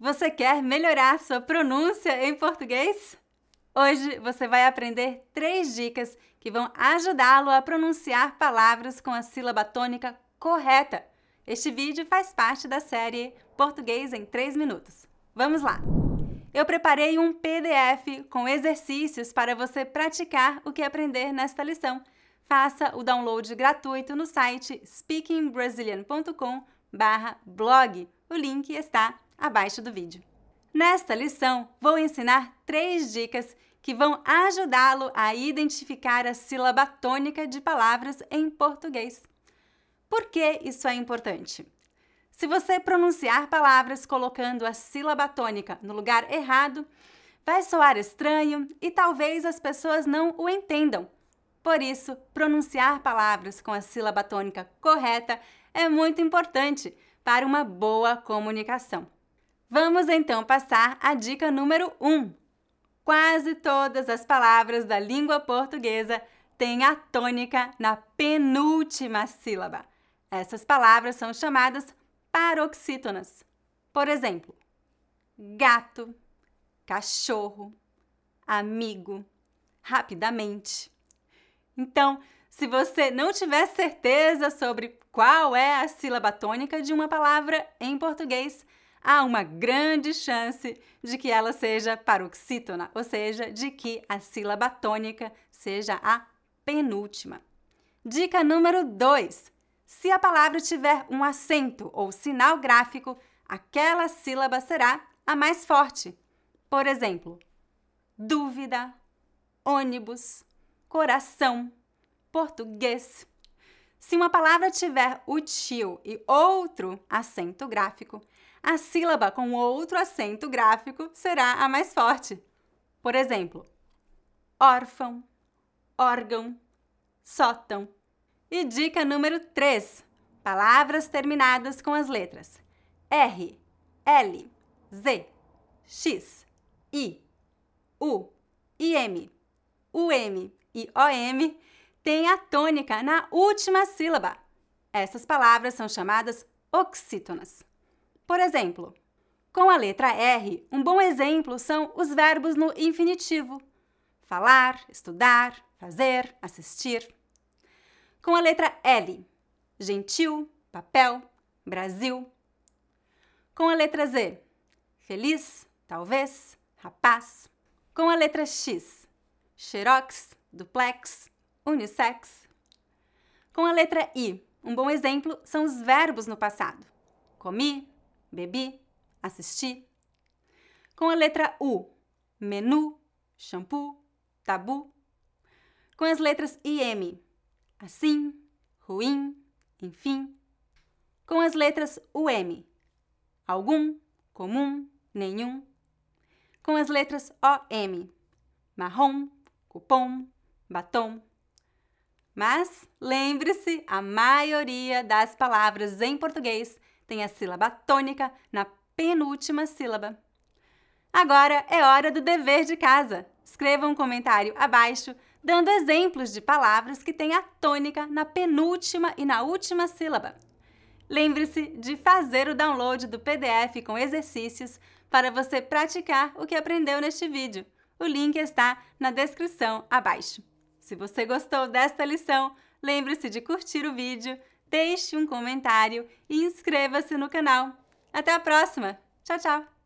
Você quer melhorar sua pronúncia em português? Hoje você vai aprender três dicas que vão ajudá-lo a pronunciar palavras com a sílaba tônica correta. Este vídeo faz parte da série Português em 3 Minutos. Vamos lá! Eu preparei um PDF com exercícios para você praticar o que aprender nesta lição. Faça o download gratuito no site speakingbrazilian.com/blog. O link está abaixo do vídeo. Nesta lição, vou ensinar três dicas que vão ajudá-lo a identificar a sílaba tônica de palavras em português. Por que isso é importante? Se você pronunciar palavras colocando a sílaba tônica no lugar errado, vai soar estranho e talvez as pessoas não o entendam. Por isso, pronunciar palavras com a sílaba tônica correta é muito importante para uma boa comunicação. Vamos então passar a dica número 1. Um. Quase todas as palavras da língua portuguesa têm a tônica na penúltima sílaba. Essas palavras são chamadas paroxítonas. Por exemplo, gato, cachorro, amigo, rapidamente. Então, se você não tiver certeza sobre qual é a sílaba tônica de uma palavra em português, há uma grande chance de que ela seja paroxítona, ou seja, de que a sílaba tônica seja a penúltima. Dica número 2: se a palavra tiver um acento ou sinal gráfico, aquela sílaba será a mais forte. Por exemplo, dúvida, ônibus, coração, português. Se uma palavra tiver o tio e outro acento gráfico, a sílaba com outro acento gráfico será a mais forte. Por exemplo, órfão, órgão, sótão. E dica número 3: palavras terminadas com as letras R, L, Z, X, I, U, IM, UM e OM têm a tônica na última sílaba. Essas palavras são chamadas oxítonas. Por exemplo, com a letra R, um bom exemplo são os verbos no infinitivo: falar, estudar, fazer, assistir com a letra L, gentil, papel, Brasil. Com a letra Z, feliz, talvez, rapaz. Com a letra X, xerox, duplex, unissex. Com a letra I, um bom exemplo são os verbos no passado: comi, bebi, assisti. Com a letra U, menu, shampoo, tabu. Com as letras IM, assim, ruim, enfim. Com as letras UM, algum, comum, nenhum. Com as letras OM, marrom, cupom, batom. Mas lembre-se, a maioria das palavras em português tem a sílaba tônica na penúltima sílaba. Agora é hora do dever de casa. Escreva um comentário abaixo dando exemplos de palavras que têm a tônica na penúltima e na última sílaba. Lembre-se de fazer o download do PDF com exercícios para você praticar o que aprendeu neste vídeo. O link está na descrição abaixo. Se você gostou desta lição, lembre-se de curtir o vídeo, deixe um comentário e inscreva-se no canal. Até a próxima! Tchau, tchau!